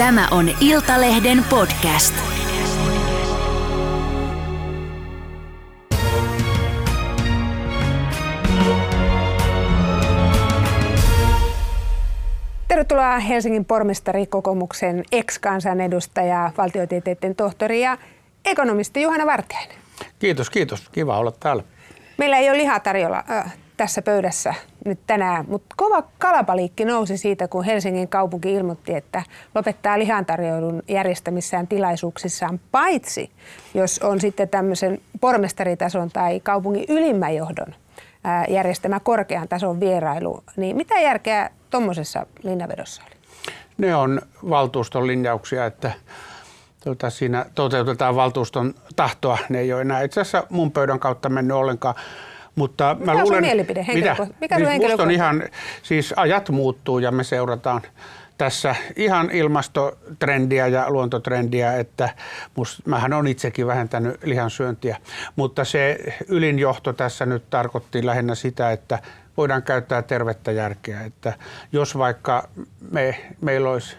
Tämä on Iltalehden podcast. Tervetuloa Helsingin pormestarikokoomuksen ex-kansanedustaja, valtiotieteiden tohtori ja ekonomisti Juhana Vartiainen. Kiitos, kiitos. Kiva olla täällä. Meillä ei ole lihaa tarjolla äh, tässä pöydässä nyt tänään, mutta kova kalapaliikki nousi siitä, kun Helsingin kaupunki ilmoitti, että lopettaa lihantarjoilun järjestämissään tilaisuuksissaan, paitsi jos on sitten tämmöisen pormestaritason tai kaupungin ylimmän johdon järjestämä korkean tason vierailu. Niin mitä järkeä tuommoisessa linjavedossa oli? Ne on valtuuston linjauksia, että tuota, siinä toteutetaan valtuuston tahtoa. Ne ei ole enää itse asiassa mun pöydän kautta mennyt ollenkaan. Mutta Mikä mä luulen, on mielipide? Mitä? Mikä siis on ihan, siis ajat muuttuu ja me seurataan tässä ihan ilmastotrendiä ja luontotrendiä, että must, mähän on itsekin vähentänyt lihansyöntiä, mutta se ylinjohto tässä nyt tarkoitti lähinnä sitä, että voidaan käyttää tervettä järkeä, että jos vaikka me, meillä olisi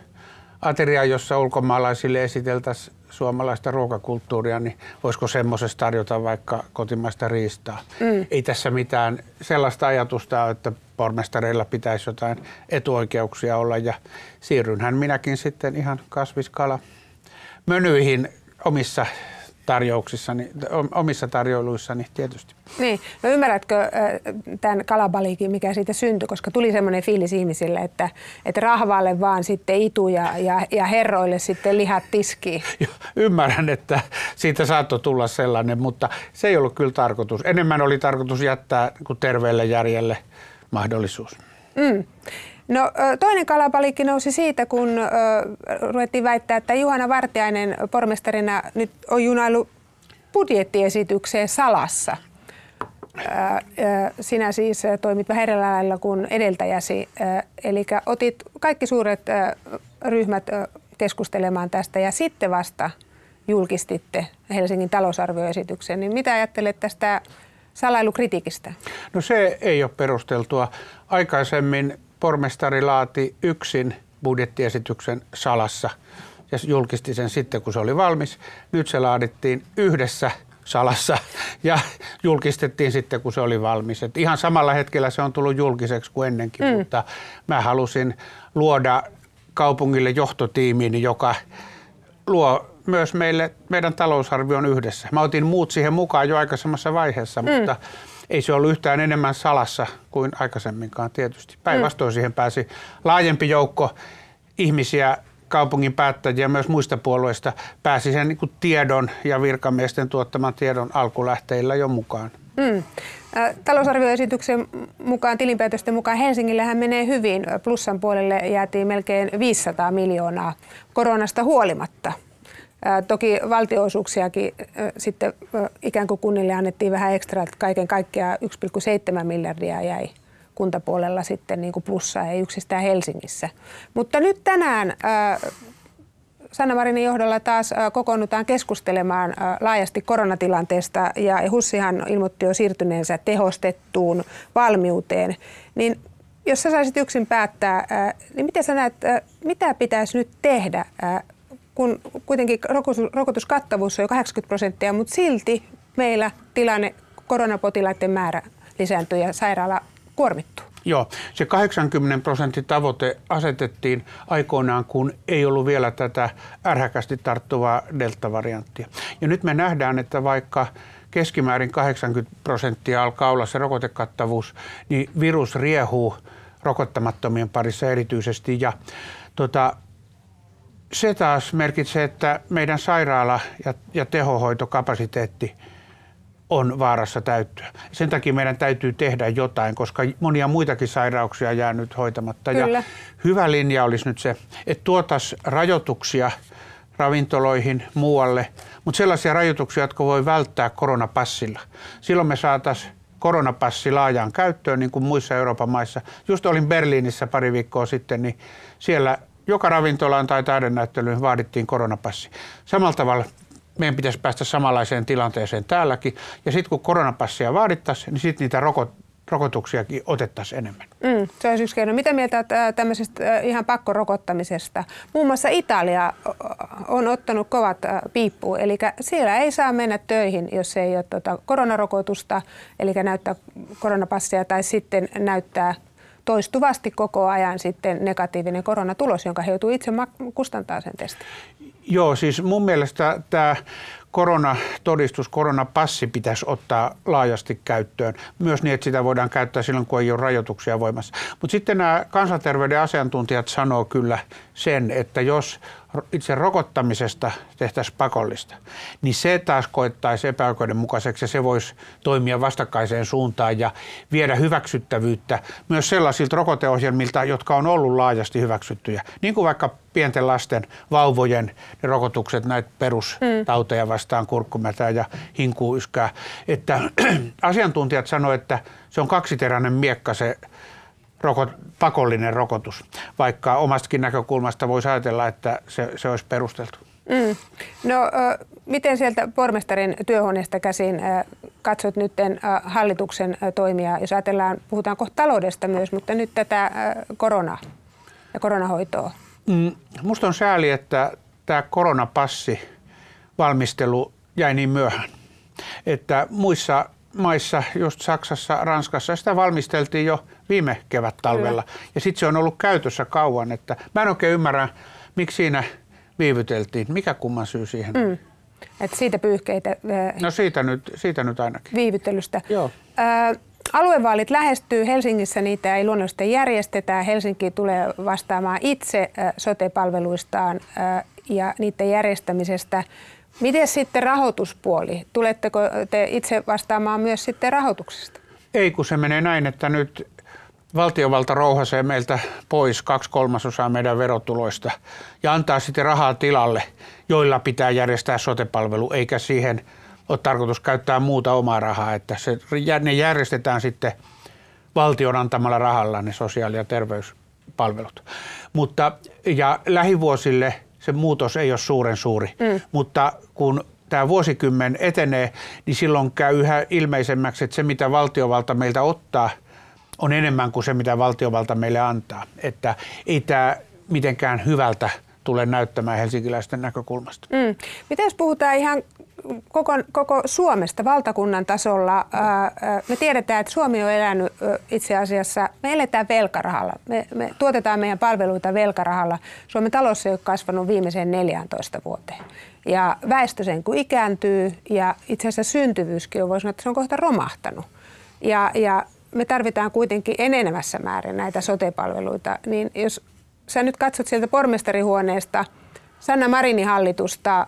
ateria, jossa ulkomaalaisille esiteltäisiin suomalaista ruokakulttuuria, niin voisiko semmoisesta tarjota vaikka kotimaista riistaa? Mm. Ei tässä mitään sellaista ajatusta ole, että pormestareilla pitäisi jotain etuoikeuksia olla ja siirrynhän minäkin sitten ihan kasviskala menyihin omissa tarjouksissani, omissa tarjoiluissani tietysti. Niin, no ymmärrätkö tämän kalabaliikin, mikä siitä syntyi, koska tuli semmoinen fiilis ihmisille, että, että rahvaalle vaan sitten itu ja, ja, ja herroille sitten lihat tiskiin. Ymmärrän, että siitä saattoi tulla sellainen, mutta se ei ollut kyllä tarkoitus. Enemmän oli tarkoitus jättää kuin terveelle järjelle mahdollisuus. Mm. No toinen kalapalikki nousi siitä, kun ruvettiin väittää, että Juhana Vartiainen pormestarina nyt on junailu budjettiesitykseen salassa. Sinä siis toimit vähän eri lailla kuin edeltäjäsi, eli otit kaikki suuret ryhmät keskustelemaan tästä ja sitten vasta julkistitte Helsingin talousarvioesityksen. Niin mitä ajattelet tästä salailukritiikistä? No se ei ole perusteltua. Aikaisemmin pormestari laati yksin budjettiesityksen salassa ja julkisti sen sitten, kun se oli valmis. Nyt se laadittiin yhdessä salassa ja julkistettiin sitten, kun se oli valmis. Et ihan samalla hetkellä se on tullut julkiseksi kuin ennenkin, mm. mutta mä halusin luoda kaupungille johtotiimiin, joka luo myös meille, meidän talousarvion yhdessä. Mä otin muut siihen mukaan jo aikaisemmassa vaiheessa, mm. mutta ei se ollut yhtään enemmän salassa kuin aikaisemminkaan tietysti. Päinvastoin mm. siihen pääsi laajempi joukko ihmisiä, kaupungin päättäjiä myös muista puolueista pääsi sen niin kuin tiedon ja virkamiesten tuottaman tiedon alkulähteillä jo mukaan. Mm. Talousarvioesityksen mukaan, tilinpäätösten mukaan Helsingillähän menee hyvin. Plussan puolelle jäätiin melkein 500 miljoonaa koronasta huolimatta. Toki valtioosuuksiakin sitten ikään kuin kunnille annettiin vähän ekstra, että kaiken kaikkiaan 1,7 miljardia jäi kuntapuolella sitten niin kuin plussaa, ei yksistään Helsingissä. Mutta nyt tänään Sanna Marinin johdolla taas kokoonnutaan keskustelemaan laajasti koronatilanteesta ja Hussihan ilmoitti jo siirtyneensä tehostettuun valmiuteen. Niin jos sä saisit yksin päättää, niin miten sä näet, mitä pitäisi nyt tehdä kun kuitenkin rokotuskattavuus on jo 80 prosenttia, mutta silti meillä tilanne koronapotilaiden määrä lisääntyy ja sairaala kuormittuu. Joo, se 80 prosentin tavoite asetettiin aikoinaan, kun ei ollut vielä tätä ärhäkästi tarttuvaa delta-varianttia. Ja nyt me nähdään, että vaikka keskimäärin 80 prosenttia alkaa olla se rokotekattavuus, niin virus riehuu rokottamattomien parissa erityisesti. Ja tota, se taas merkitsee, että meidän sairaala- ja, ja tehohoitokapasiteetti on vaarassa täyttyä. Sen takia meidän täytyy tehdä jotain, koska monia muitakin sairauksia jää nyt hoitamatta. Kyllä. Ja hyvä linja olisi nyt se, että tuotaisiin rajoituksia ravintoloihin, muualle, mutta sellaisia rajoituksia, jotka voi välttää koronapassilla. Silloin me saataisiin koronapassi laajaan käyttöön, niin kuin muissa Euroopan maissa. Just olin Berliinissä pari viikkoa sitten, niin siellä joka ravintolaan tai taidenäyttelyyn vaadittiin koronapassi. Samalla tavalla meidän pitäisi päästä samanlaiseen tilanteeseen täälläkin. Ja sitten kun koronapassia vaadittaisiin, niin sitten niitä rokot, rokotuksiakin otettaisiin enemmän. Mm, se olisi yksi keino. Mitä mieltä tämmöisestä ihan pakkorokottamisesta? Muun muassa Italia on ottanut kovat piippuun, eli siellä ei saa mennä töihin, jos ei ole tuota koronarokotusta, eli näyttää koronapassia tai sitten näyttää toistuvasti koko ajan sitten negatiivinen koronatulos, jonka he joutuu itse kustantaa sen testin. Joo, siis mun mielestä tämä koronatodistus, koronapassi pitäisi ottaa laajasti käyttöön. Myös niin, että sitä voidaan käyttää silloin, kun ei ole rajoituksia voimassa. Mutta sitten nämä kansanterveyden asiantuntijat sanoo kyllä sen, että jos itse rokottamisesta tehtäisiin pakollista, niin se taas koettaisi epäoikeudenmukaiseksi ja se voisi toimia vastakkaiseen suuntaan ja viedä hyväksyttävyyttä myös sellaisilta rokoteohjelmilta, jotka on ollut laajasti hyväksyttyjä. Niin kuin vaikka pienten lasten, vauvojen rokotukset näitä perustauteja vastaan, kurkkumätää ja hinkuyskää. Että asiantuntijat sanoivat, että se on kaksiteräinen miekka se rokot, pakollinen rokotus, vaikka omastakin näkökulmasta voisi ajatella, että se, se olisi perusteltu. Mm. No, miten sieltä pormestarin työhuoneesta käsin katsot nyt hallituksen toimia, jos ajatellaan, puhutaan kohta taloudesta myös, mutta nyt tätä korona ja koronahoitoa? Mm, musta on sääli, että tämä koronapassi valmistelu jäi niin myöhään. Että muissa maissa, just Saksassa, Ranskassa, sitä valmisteltiin jo viime kevät talvella. Ja sitten se on ollut käytössä kauan. Että mä en oikein ymmärrä, miksi siinä viivyteltiin. Mikä kumman syy siihen? Mm. Et siitä pyyhkeitä. No siitä nyt, siitä nyt ainakin. Viivyttelystä. Joo. Ö, aluevaalit lähestyy. Helsingissä niitä ei luonnollisesti järjestetä. Helsinki tulee vastaamaan itse sote-palveluistaan ja niiden järjestämisestä. Miten sitten rahoituspuoli? Tuletteko te itse vastaamaan myös sitten rahoituksesta? Ei, kun se menee näin, että nyt valtiovalta rouhasee meiltä pois kaksi kolmasosaa meidän verotuloista ja antaa sitten rahaa tilalle, joilla pitää järjestää sotepalvelu, eikä siihen ole tarkoitus käyttää muuta omaa rahaa, että se, ne järjestetään sitten valtion antamalla rahalla ne sosiaali- ja terveyspalvelut. Mutta ja lähivuosille se muutos ei ole suuren suuri, mm. mutta kun tämä vuosikymmen etenee, niin silloin käy yhä ilmeisemmäksi, että se mitä valtiovalta meiltä ottaa on enemmän kuin se mitä valtiovalta meille antaa. Että ei tämä mitenkään hyvältä tule näyttämään helsinkiläisten näkökulmasta. Mm. Miten jos puhutaan ihan koko, koko Suomesta valtakunnan tasolla, me tiedetään, että Suomi on elänyt itse asiassa, me eletään velkarahalla. Me, me tuotetaan meidän palveluita velkarahalla. Suomen talous ei ole kasvanut viimeiseen 14 vuoteen. Ja väestö sen kun ikääntyy ja itse asiassa syntyvyyskin on, voisi sanoa, että se on kohta romahtanut. Ja, ja me tarvitaan kuitenkin enenevässä määrin näitä sotepalveluita, niin jos sä nyt katsot sieltä pormestarihuoneesta – Sanna Marinin hallitusta.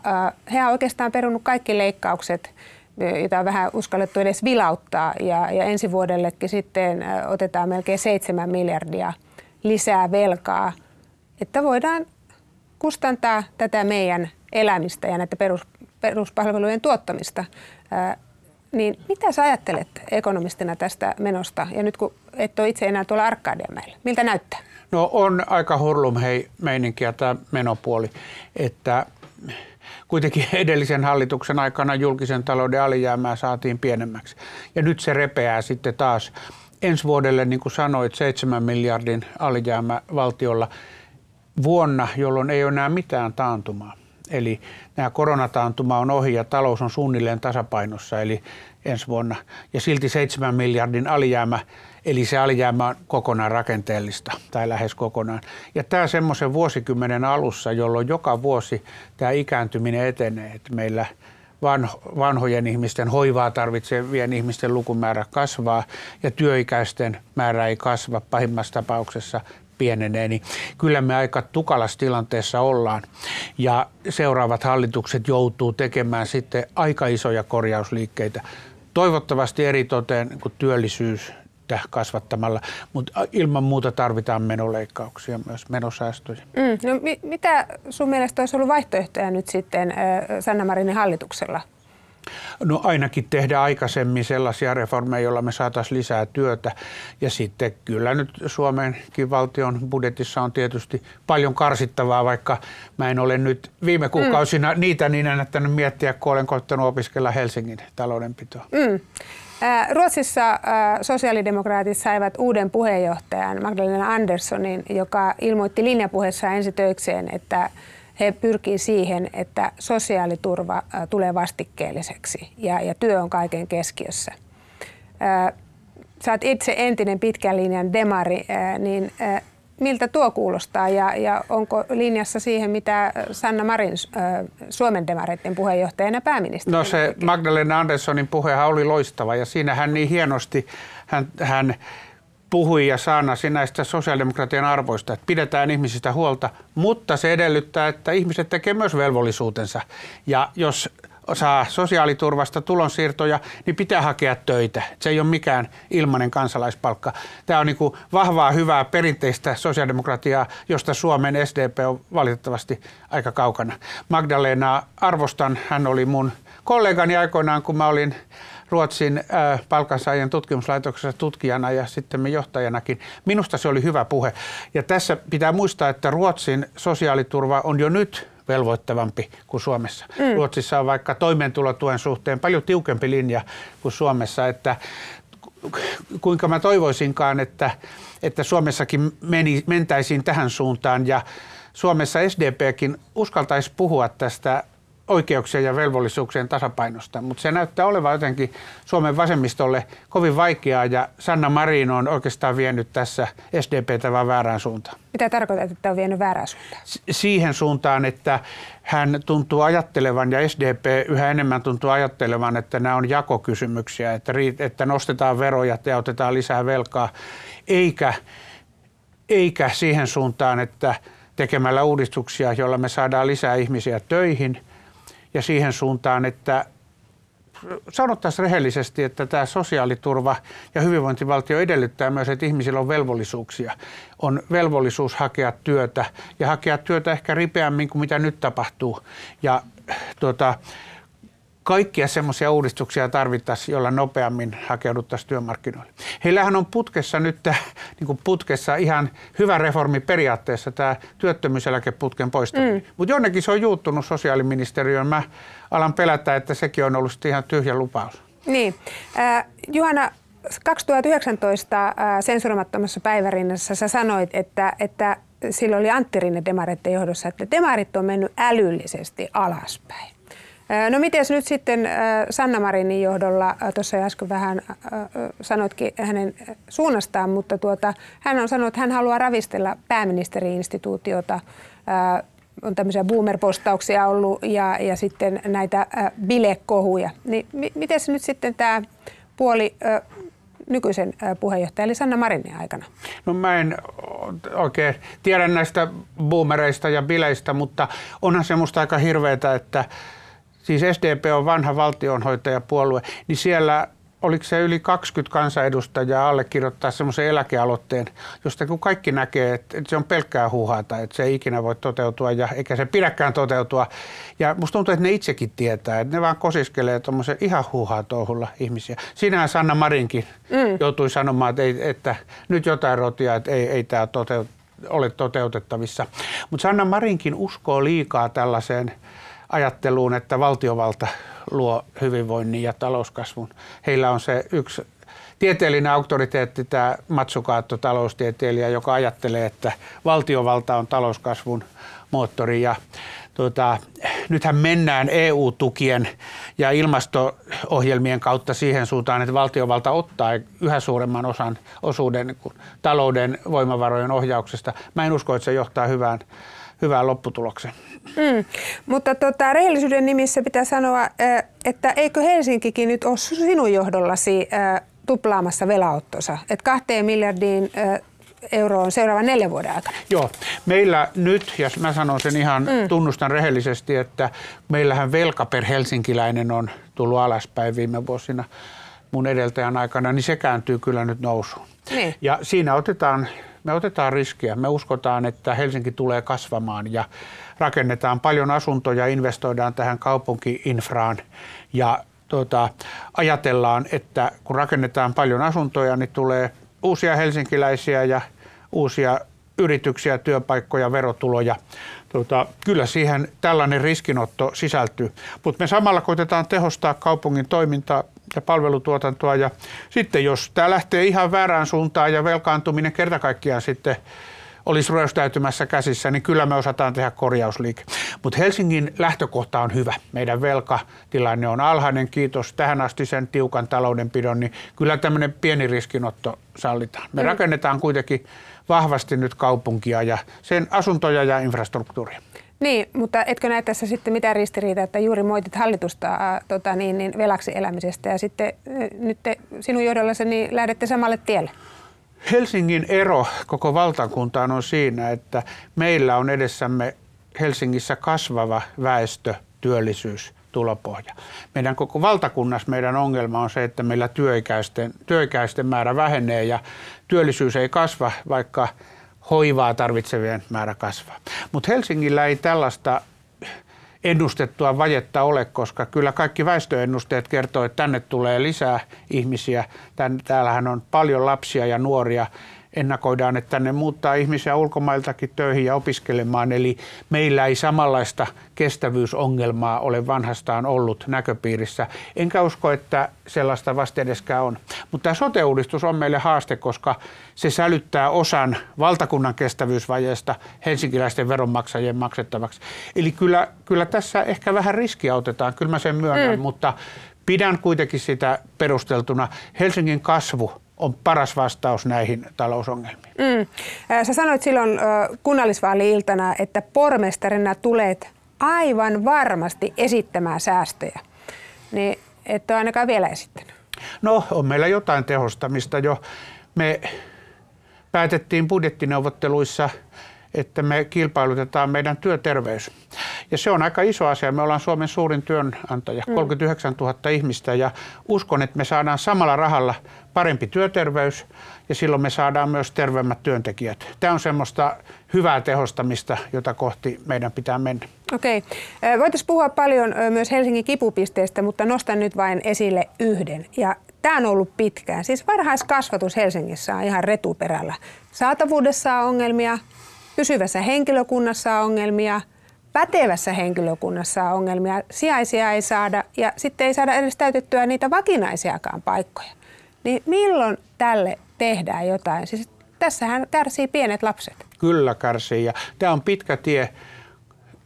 He on oikeastaan perunut kaikki leikkaukset, joita on vähän uskallettu edes vilauttaa. Ja, ja ensi vuodellekin sitten otetaan melkein 7 miljardia lisää velkaa, että voidaan kustantaa tätä meidän elämistä ja näitä perus, peruspalvelujen tuottamista. Niin mitä sä ajattelet ekonomistina tästä menosta? Ja nyt kun et ole itse enää tuolla Arkadianmäellä, miltä näyttää? No on aika hurlum hei meininkiä tämä menopuoli, että kuitenkin edellisen hallituksen aikana julkisen talouden alijäämää saatiin pienemmäksi. Ja nyt se repeää sitten taas ensi vuodelle, niin kuin sanoit, 7 miljardin alijäämä valtiolla vuonna, jolloin ei ole enää mitään taantumaa. Eli nämä koronataantuma on ohi ja talous on suunnilleen tasapainossa, eli ensi vuonna. Ja silti 7 miljardin alijäämä Eli se alijäämä on kokonaan rakenteellista tai lähes kokonaan. Ja tämä semmoisen vuosikymmenen alussa, jolloin joka vuosi tämä ikääntyminen etenee, että meillä vanhojen ihmisten hoivaa tarvitsevien ihmisten lukumäärä kasvaa ja työikäisten määrä ei kasva pahimmassa tapauksessa pienenee, niin kyllä me aika tukalassa tilanteessa ollaan. Ja seuraavat hallitukset joutuu tekemään sitten aika isoja korjausliikkeitä. Toivottavasti eritoten kun työllisyys kasvattamalla, mutta ilman muuta tarvitaan menoleikkauksia myös, menosäästöjä. Mm, no mi- mitä sun mielestä olisi ollut vaihtoehtoja nyt sitten äh, Sanna Marinin hallituksella? No ainakin tehdä aikaisemmin sellaisia reformeja, joilla me saataisiin lisää työtä. Ja sitten kyllä nyt Suomenkin valtion budjetissa on tietysti paljon karsittavaa, vaikka mä en ole nyt viime kuukausina mm. niitä niin ennättänyt miettiä, kun olen koittanut opiskella Helsingin taloudenpitoa. Mm. Ruotsissa sosiaalidemokraatit saivat uuden puheenjohtajan Magdalena Anderssonin, joka ilmoitti linjapuheessa ensi töikseen, että he pyrkii siihen, että sosiaaliturva tulee vastikkeelliseksi ja, ja työ on kaiken keskiössä. Sä oot itse entinen pitkän linjan demari, niin miltä tuo kuulostaa ja, ja onko linjassa siihen, mitä Sanna Marin Suomen demareiden puheenjohtajana pääministeri No se? Magdalena Anderssonin puhehan oli loistava ja siinä hän niin hienosti hän, hän puhui ja saanasi näistä sosiaalidemokratian arvoista, että pidetään ihmisistä huolta, mutta se edellyttää, että ihmiset tekevät myös velvollisuutensa. Ja jos saa sosiaaliturvasta tulonsiirtoja, niin pitää hakea töitä. Se ei ole mikään ilmainen kansalaispalkka. Tämä on niin vahvaa, hyvää, perinteistä sosiaalidemokratiaa, josta Suomen SDP on valitettavasti aika kaukana. Magdalena arvostan, hän oli mun kollegani aikoinaan, kun mä olin Ruotsin äh, palkansaajien tutkimuslaitoksessa tutkijana ja sitten johtajanakin. Minusta se oli hyvä puhe. Ja tässä pitää muistaa, että Ruotsin sosiaaliturva on jo nyt velvoittavampi kuin Suomessa. Mm. Ruotsissa on vaikka toimeentulotuen suhteen paljon tiukempi linja kuin Suomessa, että kuinka mä toivoisinkaan, että, että Suomessakin meni, mentäisiin tähän suuntaan ja Suomessa SDPkin uskaltaisi puhua tästä oikeuksien ja velvollisuuksien tasapainosta, mutta se näyttää olevan jotenkin Suomen vasemmistolle kovin vaikeaa ja Sanna Marin on oikeastaan vienyt tässä SDPtä vaan väärään suuntaan. Mitä tarkoitat, että on vienyt väärään suuntaan? Siihen suuntaan, että hän tuntuu ajattelevan ja SDP yhä enemmän tuntuu ajattelevan, että nämä on jakokysymyksiä, että, että nostetaan veroja ja otetaan lisää velkaa, eikä, eikä siihen suuntaan, että tekemällä uudistuksia, joilla me saadaan lisää ihmisiä töihin – ja siihen suuntaan, että sanottaisiin rehellisesti, että tämä sosiaaliturva ja hyvinvointivaltio edellyttää myös, että ihmisillä on velvollisuuksia. On velvollisuus hakea työtä ja hakea työtä ehkä ripeämmin kuin mitä nyt tapahtuu. Ja tuota, kaikkia semmoisia uudistuksia tarvittaisiin, joilla nopeammin hakeuduttaisiin työmarkkinoille. Heillähän on putkessa nyt, niin kuin putkessa ihan hyvä reformi periaatteessa tämä työttömyyseläkeputken poistaminen. Mm. Mutta jonnekin se on juuttunut sosiaaliministeriöön. Mä alan pelätä, että sekin on ollut ihan tyhjä lupaus. Niin. Äh, Juhana, 2019 äh, sensuroimattomassa päivärinnassa sä sanoit, että, että silloin oli Antti Rinne demareiden johdossa, että demarit on mennyt älyllisesti alaspäin. No miten nyt sitten Sanna Marinin johdolla, tuossa äsken vähän sanoitkin hänen suunnastaan, mutta tuota, hän on sanonut, että hän haluaa ravistella pääministeriinstituutiota. On tämmöisiä boomer-postauksia ollut ja, ja sitten näitä bilekohuja. Niin miten nyt sitten tämä puoli nykyisen puheenjohtajan eli Sanna Marinin aikana? No mä en oikein tiedä näistä boomereista ja bileistä, mutta onhan se musta aika hirveetä, että siis SDP on vanha valtionhoitajapuolue, niin siellä oliko se yli 20 kansanedustajaa allekirjoittaa semmoisen eläkealoitteen, josta kun kaikki näkee, että se on pelkkää huuhaata, että se ei ikinä voi toteutua ja eikä se pidäkään toteutua. Ja musta tuntuu, että ne itsekin tietää, että ne vaan kosiskelee tuommoisen ihan huuhaa touhulla ihmisiä. Siinähän Sanna Marinkin mm. joutui sanomaan, että, ei, että nyt jotain rotia, että ei, ei tämä toteut, ole toteutettavissa. Mutta Sanna Marinkin uskoo liikaa tällaiseen – ajatteluun, että valtiovalta luo hyvinvoinnin ja talouskasvun. Heillä on se yksi tieteellinen auktoriteetti, tämä Matsukaatto, taloustieteilijä, joka ajattelee, että valtiovalta on talouskasvun moottori. Ja tuota, nythän mennään EU-tukien ja ilmasto-ohjelmien kautta siihen suuntaan, että valtiovalta ottaa yhä suuremman osan osuuden talouden voimavarojen ohjauksesta. Mä en usko, että se johtaa hyvään hyvään lopputulokseen. Mm, mutta tota, rehellisyyden nimissä pitää sanoa, että eikö Helsinkikin nyt ole sinun johdollasi tuplaamassa velaottosa, että kahteen miljardiin euroon seuraavan neljän vuoden aikana? Joo, meillä nyt, ja mä sanon sen ihan, mm. tunnustan rehellisesti, että meillähän velka per helsinkiläinen on tullut alaspäin viime vuosina mun edeltäjän aikana, niin se kääntyy kyllä nyt nousuun. Niin. Ja siinä otetaan me otetaan riskiä. Me uskotaan, että Helsinki tulee kasvamaan ja rakennetaan paljon asuntoja, investoidaan tähän kaupunkiinfraan ja tuota, ajatellaan, että kun rakennetaan paljon asuntoja, niin tulee uusia helsinkiläisiä ja uusia yrityksiä, työpaikkoja, verotuloja. Tuota, kyllä siihen tällainen riskinotto sisältyy. Mutta me samalla koitetaan tehostaa kaupungin toimintaa ja palvelutuotantoa. Ja sitten jos tämä lähtee ihan väärään suuntaan ja velkaantuminen kerta kaikkiaan sitten olisi ryöstäytymässä käsissä, niin kyllä me osataan tehdä korjausliike. Mutta Helsingin lähtökohta on hyvä. Meidän velkatilanne on alhainen, kiitos tähän asti sen tiukan taloudenpidon, niin kyllä tämmöinen pieni riskinotto sallitaan. Me mm. rakennetaan kuitenkin vahvasti nyt kaupunkia ja sen asuntoja ja infrastruktuuria. Niin, mutta etkö näe tässä sitten mitään ristiriitaa, että juuri moitit hallitusta ää, tota niin, niin velaksi elämisestä ja sitten nyt te, sinun johdollasi niin lähdette samalle tielle? Helsingin ero koko valtakuntaan on siinä, että meillä on edessämme Helsingissä kasvava väestö, työllisyys, tulopohja. Meidän koko valtakunnassa meidän ongelma on se, että meillä työikäisten, työikäisten määrä vähenee ja työllisyys ei kasva, vaikka hoivaa tarvitsevien määrä kasvaa. Mutta Helsingillä ei tällaista ennustettua vajetta ole, koska kyllä kaikki väestöennusteet kertoo, että tänne tulee lisää ihmisiä. Tän, täällähän on paljon lapsia ja nuoria ennakoidaan, että tänne muuttaa ihmisiä ulkomailtakin töihin ja opiskelemaan. Eli meillä ei samanlaista kestävyysongelmaa ole vanhastaan ollut näköpiirissä. Enkä usko, että sellaista vastedeskään on. Mutta tämä sote-uudistus on meille haaste, koska se sälyttää osan valtakunnan kestävyysvajeesta helsinkiläisten veronmaksajien maksettavaksi. Eli kyllä, kyllä tässä ehkä vähän riskiä otetaan, kyllä mä sen myönnän, mm. mutta pidän kuitenkin sitä perusteltuna. Helsingin kasvu on paras vastaus näihin talousongelmiin. Mm. Sä sanoit silloin kunnallisvaali-iltana, että pormestarina tulet aivan varmasti esittämään säästöjä. Niin et ole ainakaan vielä esittänyt. No, on meillä jotain tehostamista jo. Me päätettiin budjettineuvotteluissa että me kilpailutetaan meidän työterveys. Ja se on aika iso asia. Me ollaan Suomen suurin työnantaja, 39 000 ihmistä ja uskon, että me saadaan samalla rahalla parempi työterveys ja silloin me saadaan myös terveemmät työntekijät. Tämä on semmoista hyvää tehostamista, jota kohti meidän pitää mennä. Okei. Voitaisiin puhua paljon myös Helsingin kipupisteestä, mutta nostan nyt vain esille yhden. Ja tämä on ollut pitkään. Siis varhaiskasvatus Helsingissä on ihan retuperällä. Saatavuudessa on ongelmia, pysyvässä henkilökunnassa on ongelmia, pätevässä henkilökunnassa on ongelmia, sijaisia ei saada ja sitten ei saada edes täytettyä niitä vakinaisiakaan paikkoja. Niin milloin tälle tehdään jotain? Siis tässähän kärsii pienet lapset. Kyllä kärsii ja tämä on pitkä tie.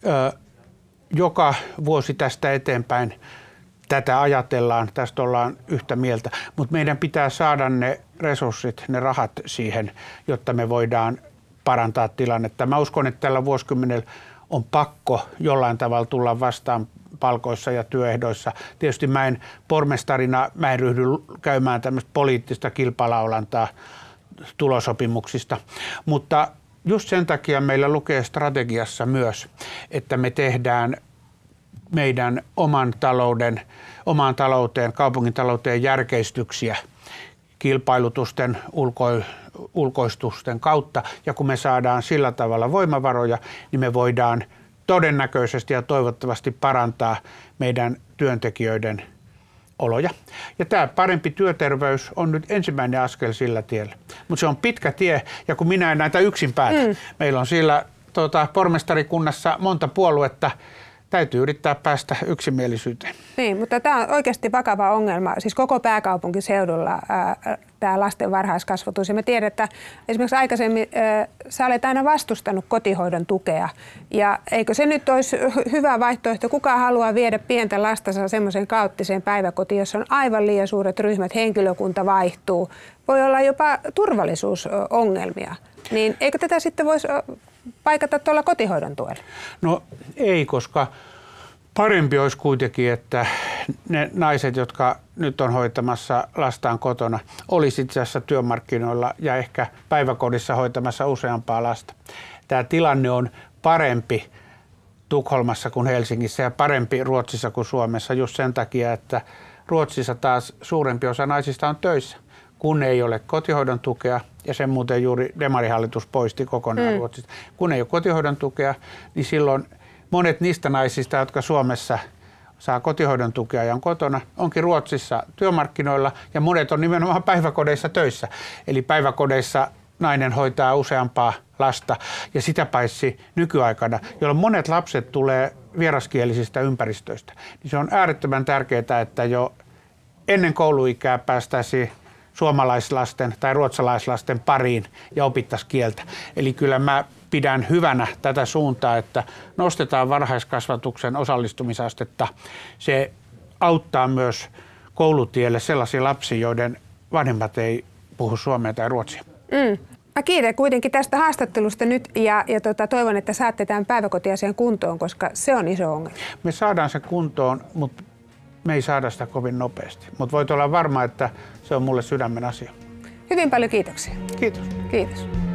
Ö, joka vuosi tästä eteenpäin tätä ajatellaan, tästä ollaan yhtä mieltä, mutta meidän pitää saada ne resurssit, ne rahat siihen, jotta me voidaan parantaa tilannetta. Mä uskon, että tällä vuosikymmenellä on pakko jollain tavalla tulla vastaan palkoissa ja työehdoissa. Tietysti mä en pormestarina, mä en ryhdy käymään tämmöistä poliittista kilpalaulantaa tulosopimuksista, mutta just sen takia meillä lukee strategiassa myös, että me tehdään meidän oman talouden, omaan talouteen, kaupungin talouteen järkeistyksiä kilpailutusten, ulko, ulkoistusten kautta. Ja kun me saadaan sillä tavalla voimavaroja, niin me voidaan todennäköisesti ja toivottavasti parantaa meidän työntekijöiden oloja. Ja tämä parempi työterveys on nyt ensimmäinen askel sillä tiellä. Mutta se on pitkä tie, ja kun minä en näitä yksin päätä, mm. meillä on siellä tuota, pormestarikunnassa monta puoluetta, täytyy yrittää päästä yksimielisyyteen. Niin, mutta tämä on oikeasti vakava ongelma, siis koko pääkaupunkiseudulla ää, tämä lasten varhaiskasvatus. Ja me tiedän, että esimerkiksi aikaisemmin ää, sä olet aina vastustanut kotihoidon tukea. Ja eikö se nyt olisi hyvä vaihtoehto? Kuka haluaa viedä pientä lastansa semmoisen kauttiseen päiväkotiin, jossa on aivan liian suuret ryhmät, henkilökunta vaihtuu. Voi olla jopa turvallisuusongelmia. Niin eikö tätä sitten voisi paikata tuolla kotihoidon tuella? No ei, koska parempi olisi kuitenkin, että ne naiset, jotka nyt on hoitamassa lastaan kotona, olisi itse asiassa työmarkkinoilla ja ehkä päiväkodissa hoitamassa useampaa lasta. Tämä tilanne on parempi Tukholmassa kuin Helsingissä ja parempi Ruotsissa kuin Suomessa just sen takia, että Ruotsissa taas suurempi osa naisista on töissä kun ei ole kotihoidon tukea, ja sen muuten juuri demarihallitus poisti kokonaan mm. Ruotsista. Kun ei ole kotihoidon tukea, niin silloin monet niistä naisista, jotka Suomessa saa kotihoidon tukea ja on kotona, onkin Ruotsissa työmarkkinoilla ja monet on nimenomaan päiväkodeissa töissä. Eli päiväkodeissa nainen hoitaa useampaa lasta ja sitä paitsi nykyaikana, jolloin monet lapset tulee vieraskielisistä ympäristöistä, niin se on äärettömän tärkeää, että jo ennen kouluikää päästäisiin suomalaislasten tai ruotsalaislasten pariin ja opittaisiin kieltä. Eli kyllä mä pidän hyvänä tätä suuntaa, että nostetaan varhaiskasvatuksen osallistumisastetta. Se auttaa myös koulutielle sellaisia lapsia, joiden vanhemmat ei puhu suomea tai ruotsia. Mm. Mä kiitän kuitenkin tästä haastattelusta nyt ja, ja tota, toivon, että saatte tämän päiväkotiasian kuntoon, koska se on iso ongelma. Me saadaan se kuntoon, mutta me ei saada sitä kovin nopeasti. Mutta voit olla varma, että se on mulle sydämen asia. Hyvin paljon kiitoksia. Kiitos. Kiitos.